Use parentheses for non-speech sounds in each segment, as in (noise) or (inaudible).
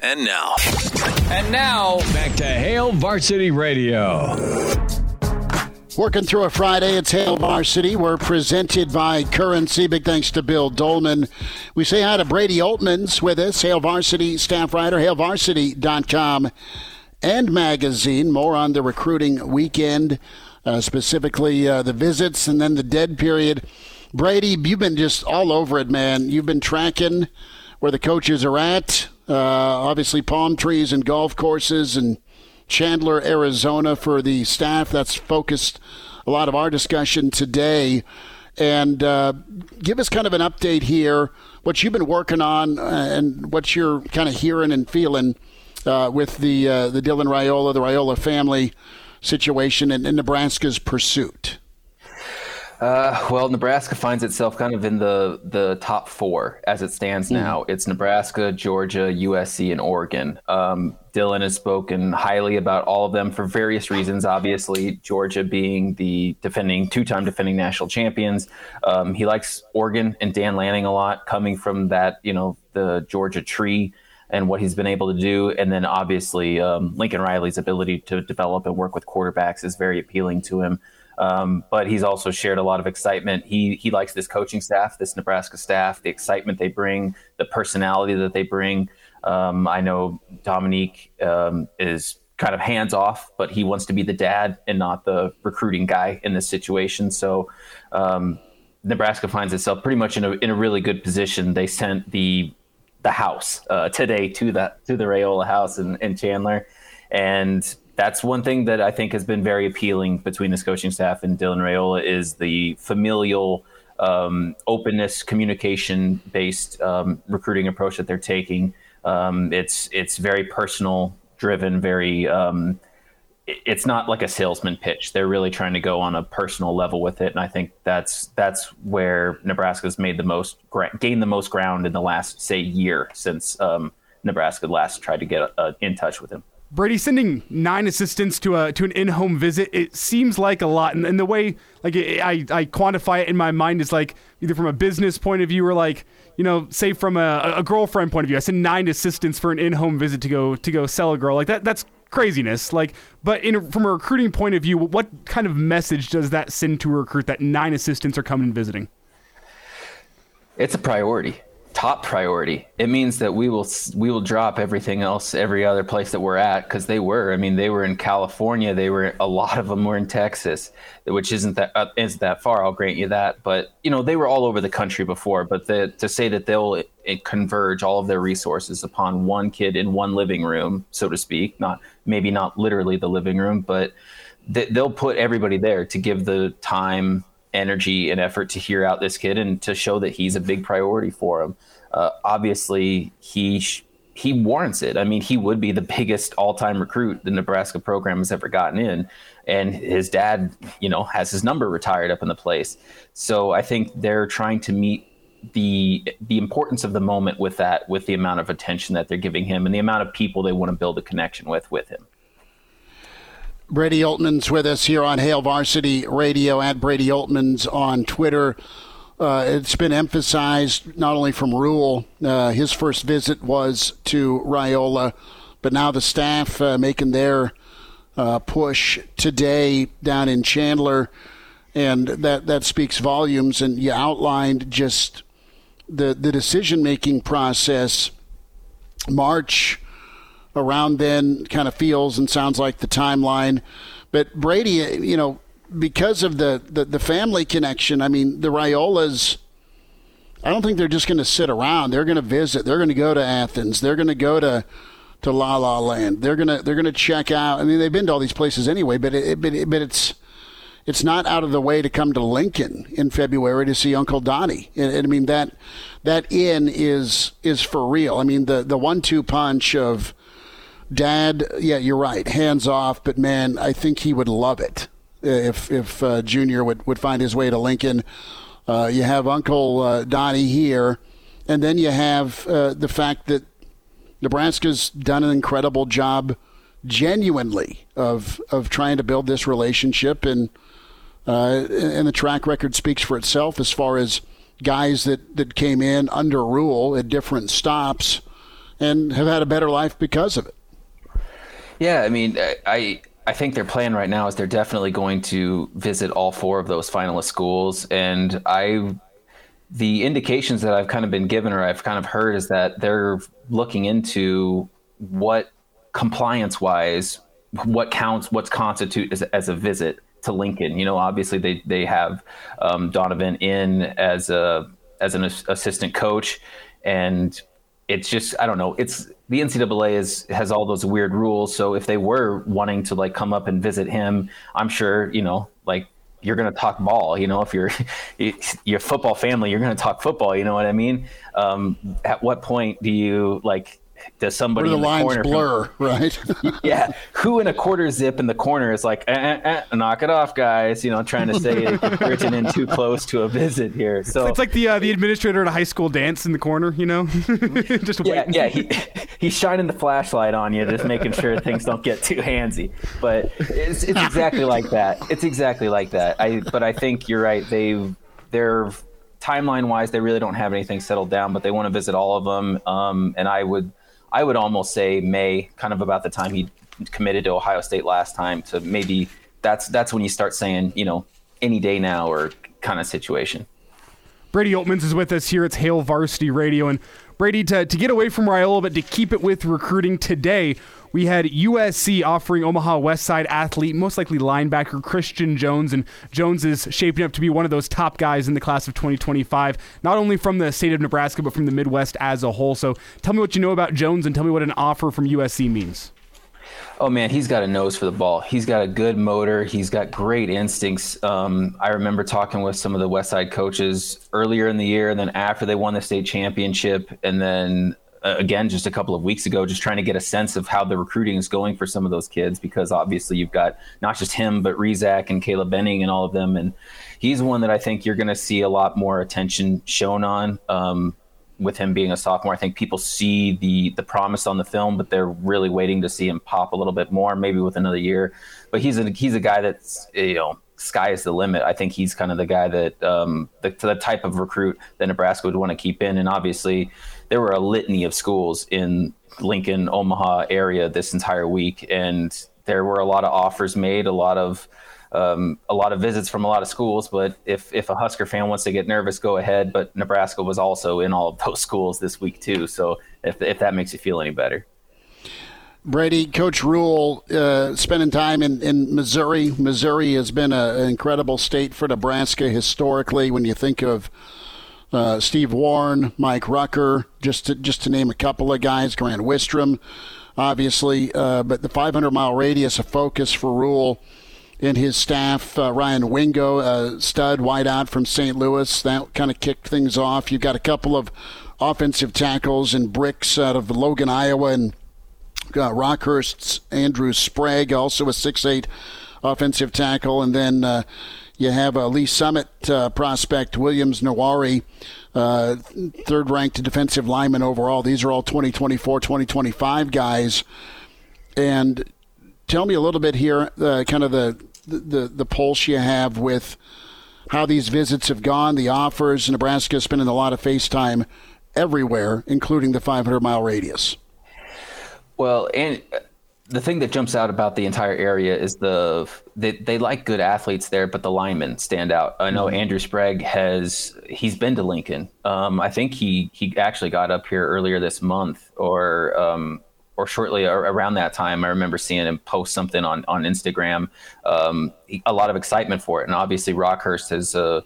And now. And now, back to Hail Varsity Radio. Working through a Friday, it's Hail Varsity. We're presented by Currency. Big thanks to Bill Dolman. We say hi to Brady Oltmans with us, Hail Varsity staff writer, hailvarsity.com and magazine. More on the recruiting weekend, uh, specifically uh, the visits and then the dead period. Brady, you've been just all over it, man. You've been tracking where the coaches are at uh, obviously, palm trees and golf courses and Chandler, Arizona for the staff. That's focused a lot of our discussion today. And uh, give us kind of an update here, what you've been working on uh, and what you're kind of hearing and feeling uh, with the uh, the Dylan Raiola, the Raiola family situation and, and Nebraska's pursuit. Uh, well, Nebraska finds itself kind of in the the top four as it stands hmm. now. Mm. It's Nebraska, Georgia, USC, and Oregon. Um, Dylan has spoken highly about all of them for various reasons. Obviously, Georgia being the defending two-time defending national champions. Um, he likes Oregon and Dan Lanning a lot, coming from that you know the Georgia tree and what he's been able to do. And then obviously um, Lincoln Riley's ability to develop and work with quarterbacks is very appealing to him. Um, but he's also shared a lot of excitement. He he likes this coaching staff, this Nebraska staff, the excitement they bring, the personality that they bring. Um, I know Dominique um, is kind of hands off, but he wants to be the dad and not the recruiting guy in this situation. So um, Nebraska finds itself pretty much in a in a really good position. They sent the the house uh, today to that to the Raiola house in, in Chandler, and that's one thing that I think has been very appealing between this coaching staff and Dylan Raiola is the familial um, openness, communication based um, recruiting approach that they're taking. Um, it's it's very personal driven, very. Um, it's not like a salesman pitch. They're really trying to go on a personal level with it, and I think that's that's where Nebraska's made the most gained the most ground in the last say year since um, Nebraska last tried to get uh, in touch with him. Brady sending nine assistants to a to an in-home visit. It seems like a lot, and, and the way like it, I I quantify it in my mind is like either from a business point of view or like you know say from a, a girlfriend point of view. I send nine assistants for an in-home visit to go to go sell a girl like that. That's craziness. Like, but in from a recruiting point of view, what kind of message does that send to a recruit that nine assistants are coming and visiting? It's a priority top priority. It means that we will we will drop everything else, every other place that we're at, because they were. I mean, they were in California. They were a lot of them were in Texas, which isn't that uh, isn't that far. I'll grant you that. But you know, they were all over the country before. But the, to say that they'll it, it converge all of their resources upon one kid in one living room, so to speak, not maybe not literally the living room, but they'll put everybody there to give the time energy and effort to hear out this kid and to show that he's a big priority for him. Uh, obviously, he sh- he warrants it. I mean, he would be the (laughs) biggest all-time recruit the Nebraska program has ever gotten in, and his dad, you know, has his number retired up in the place. So I think they're trying to meet the the importance of the moment with that, with the amount of attention that they're giving him, and the amount of people they want to build a connection with with him. Brady Oltmans with us here on Hail Varsity Radio at Brady Oltmans on Twitter. Uh, it's been emphasized not only from Rhule, uh, his first visit was to Raiola, but now the staff uh, making their uh, push today down in Chandler, and that that speaks volumes. And you outlined just the the decision making process. March around then kind of feels and sounds like the timeline. But Brady, you know, because of the, the, the family connection, I mean, the Raiolas, I don't think they're just going to sit around. They're going to visit. They're going to go to Athens. They're going to go to to La La Land. They're gonna they're gonna check out. I mean, they've been to all these places anyway, but it, but, it, but it's it's not out of the way to come to Lincoln in February to see Uncle Donnie. And, and I mean that that in is is for real. I mean the the one two punch of dad. Yeah, you're right. Hands off, but man, I think he would love it if if uh, Junior would would find his way to Lincoln. Uh, you have Uncle uh, Donnie here, and then you have uh, the fact that Nebraska's done an incredible job, genuinely, of of trying to build this relationship, and uh, and the track record speaks for itself as far as guys that that came in under Rhule at different stops and have had a better life because of it. Yeah, I mean, I I think their plan right now is they're definitely going to visit all four of those finalist schools, and I the indications that I've kind of been given or I've kind of heard is that they're looking into what compliance wise what counts what's constitute as, as a visit to Lincoln. You know, obviously they they have um, Donovan in as a as an assistant coach, and it's just I don't know. It's the NCAA is has all those weird rules. So if they were wanting to like come up and visit him, I'm sure you know like you're going to talk ball. You know, if you're (laughs) your football family, you're going to talk football. You know what I mean? Um, at what point do you like does somebody Where the, lines corner blur, right? (laughs) yeah, who in a quarter zip in the corner is like, eh, eh, eh, knock it off, guys. You know, trying to say (laughs) you're in too close to a visit here. So it's like the uh, the administrator at a high school dance in the corner. You know, (laughs) just yeah, waiting. yeah. He, he's shining the flashlight on you, just making sure things don't get too handsy. But it's it's exactly like that. It's exactly like that. I but I think you're right. They've they're timeline wise, they really don't have anything settled down, but they want to visit all of them. Um, and I would I would almost say May, kind of about the time he committed to Ohio State last time. To maybe that's that's when you start saying, you know, any day now or kind of situation. Brady Oltmans is with us here. It's Hail Varsity Radio. And Brady, to, to get away from little bit, to keep it with recruiting today, we had USC offering Omaha West Side athlete, most likely linebacker Christian Jones. And Jones is shaping up to be one of those top guys in the class of 2025, not only from the state of Nebraska, but from the Midwest as a whole. So tell me what you know about Jones and tell me what an offer from USC means. Oh man, he's got a nose for the ball. He's got a good motor. He's got great instincts. Um, I remember talking with some of the West Side coaches earlier in the year, and then after they won the state championship, and then again just a couple of weeks ago, just trying to get a sense of how the recruiting is going for some of those kids, because obviously you've got not just him, but Rezac and Caleb Benning and all of them, and he's one that I think you're going to see a lot more attention shown on. Um, with him being a sophomore. I think people see the the promise on the film, but they're really waiting to see him pop a little bit more, maybe with another year. But he's a he's a guy that's you know sky is the limit. I think he's kind of the guy that um, the, the type of recruit that Nebraska would want to keep in. And obviously, there were a litany of schools in Lincoln, Omaha area this entire week, and there were a lot of offers made, a lot of um, a lot of visits from a lot of schools. But if if a Husker fan wants to get nervous, go ahead. But Nebraska was also in all of those (laughs) schools this week too. So if if that makes you feel any better. Brady, Coach Rhule, uh, spending time in, in Missouri. Missouri has been a, an incredible state for Nebraska historically. When you think of uh, Steve Warren, Mike Rucker, just to, just to name a couple of guys, Grant Wistrom, obviously, uh, but the 500 mile radius, a focus for Rhule and his staff. Uh, Ryan Wingo, stud wideout from St. Louis, that kind of kicked things off. You've got a couple of offensive tackles and bricks out of Logan, Iowa, and uh, Rockhurst's Andrew Sprague, also a six-eight offensive tackle, and then. Uh, you have a Lee Summit uh, prospect, Williams Nwaneri, uh, third ranked defensive lineman overall. These are all 2024, 2025 guys. And tell me a little bit here, uh, kind of the the the pulse you have with how these visits have gone, the offers. Nebraska spending a lot of FaceTime everywhere, including the 500 mile radius. Well, and the thing that jumps out about the entire area is the they, they like good athletes there, but the linemen stand out. I know mm-hmm. Andrew Sprague has he's been to Lincoln. Um, I think he he actually got up here earlier this month, or um, or shortly around that time, I remember seeing him post something on on Instagram. Um, a lot of excitement for it, and obviously Rockhurst has a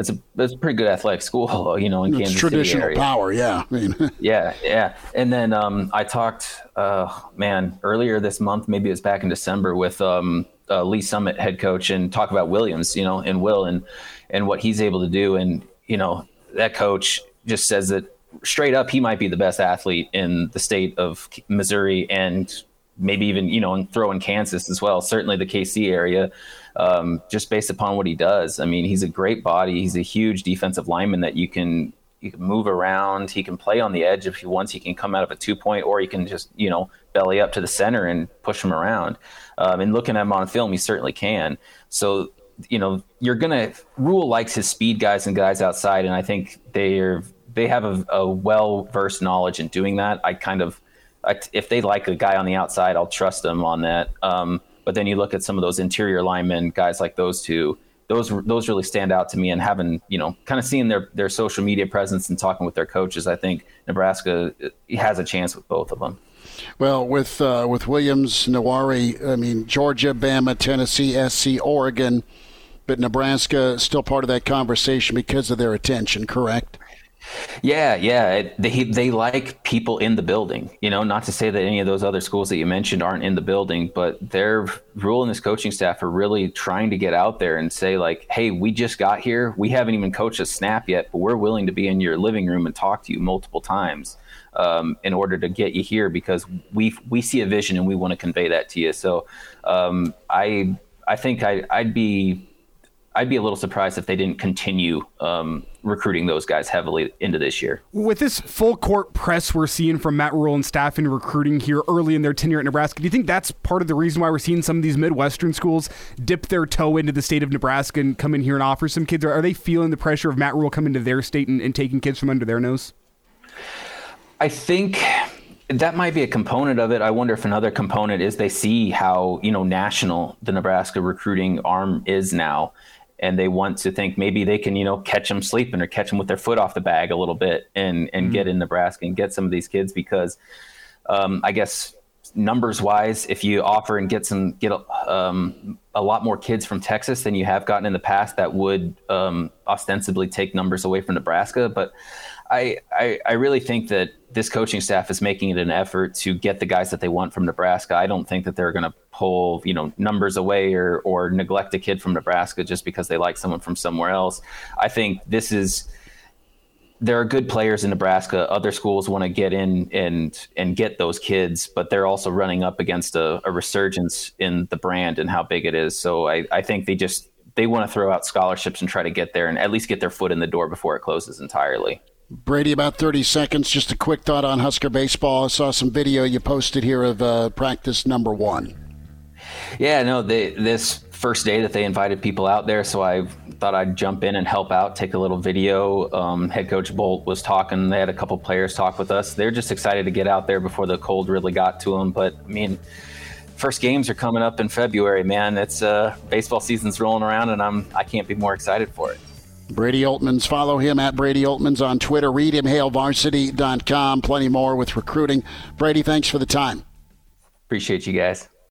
that's a that's a pretty good athletic school, (laughs) you know, in it's Kansas traditional City area. power, yeah. I mean. (laughs) yeah, yeah. And then um, I talked, uh, man, earlier this month, maybe it was back in December, with um, uh, Lee Summit head coach and talk about Williams, you know, and Will and and what he's able to do. And you know, that coach just says that straight up, he might be the best athlete in the state of Missouri and maybe even you know and throw in Kansas as well. Certainly the KC area, um, just based upon what he does. I mean, he's a great body. He's a huge defensive lineman that you can you can move around. He can play on the edge if he wants. He can come out of a two point, or he can just you know belly up to the center and push him around. Um, and looking at him on film, he certainly can. So you know you're gonna Rhule likes his speed guys and guys outside, and I think they're they have a, a well versed knowledge in doing that. I kind of I, if they like a guy on the outside, I'll trust them on that. Um, but then you look at some of those interior linemen, guys like those two those those really stand out to me. And having you know kind of seeing their their social media presence and talking with their coaches, I think Nebraska has a chance with both of them. Well, with uh, with Williams, Nwaneri, I mean Georgia, Bama, Tennessee, SC, Oregon, but Nebraska still part of that conversation because of their attention. Correct? Yeah, yeah. They they like people in the building. You know, not to say that any of those other schools that you mentioned aren't in the building, but their Rhule and this coaching staff are really trying to get out there and say like, "Hey, we just got here. We haven't even coached a snap yet, but we're willing to be in your living room and talk to you multiple times um, in order to get you here because we we see a vision and we want to convey that to you." So, um, I I think I, I'd be I'd be a little surprised if they didn't continue um, recruiting those guys heavily into this year. With this full court press we're seeing from Matt Rhule and staff in recruiting here early in their tenure at Nebraska, do you think that's part of the reason why we're seeing some of these Midwestern schools dip their toe into the state of Nebraska and come in here and offer some kids? Or are they feeling the pressure of Matt Rhule coming to their state and, and taking kids from under their nose? I think that might be a component of it. I wonder if another component is they see how you know national the Nebraska recruiting arm is now, and they want to think maybe they can, you know, catch them sleeping or catch them with their foot off the bag a little bit and and mm-hmm. get in Nebraska and get some of these kids because um, I guess numbers wise, if you offer and get some get um, a lot more kids from Texas than you have gotten in the past, that would um, ostensibly take numbers away from Nebraska. But I, I, I really think that this coaching staff is making it an effort to get the guys that they want from Nebraska. I don't think that they're going to pull you know numbers away or or neglect a kid from Nebraska just because they like someone from somewhere else. I think this is there are good players in Nebraska. Other schools want to get in and and get those kids, but they're also running up against a, a resurgence in the brand and how big it is. So I, I think they just they want to throw out scholarships and try to get there and at least get their foot in the door before it closes entirely. Brady, about 30 seconds. Just a quick thought on Husker baseball. I saw some video you posted here of uh, practice number one. Yeah, no, they, this first day that they invited people out there, so I thought I'd jump in and help out, take a little video. Um, head coach Bolt was talking. They had a couple players talk with us. They're just excited to get out there before the cold really got to them. But I mean, first games are coming up in February, man. It's uh, baseball season's rolling around, and I'm I can't be more excited for it. Brady Oltmans. Follow him at Brady Oltmans on Twitter. Read him, hailvarsity.com. Plenty more with recruiting. Brady, thanks for the time. Appreciate you guys.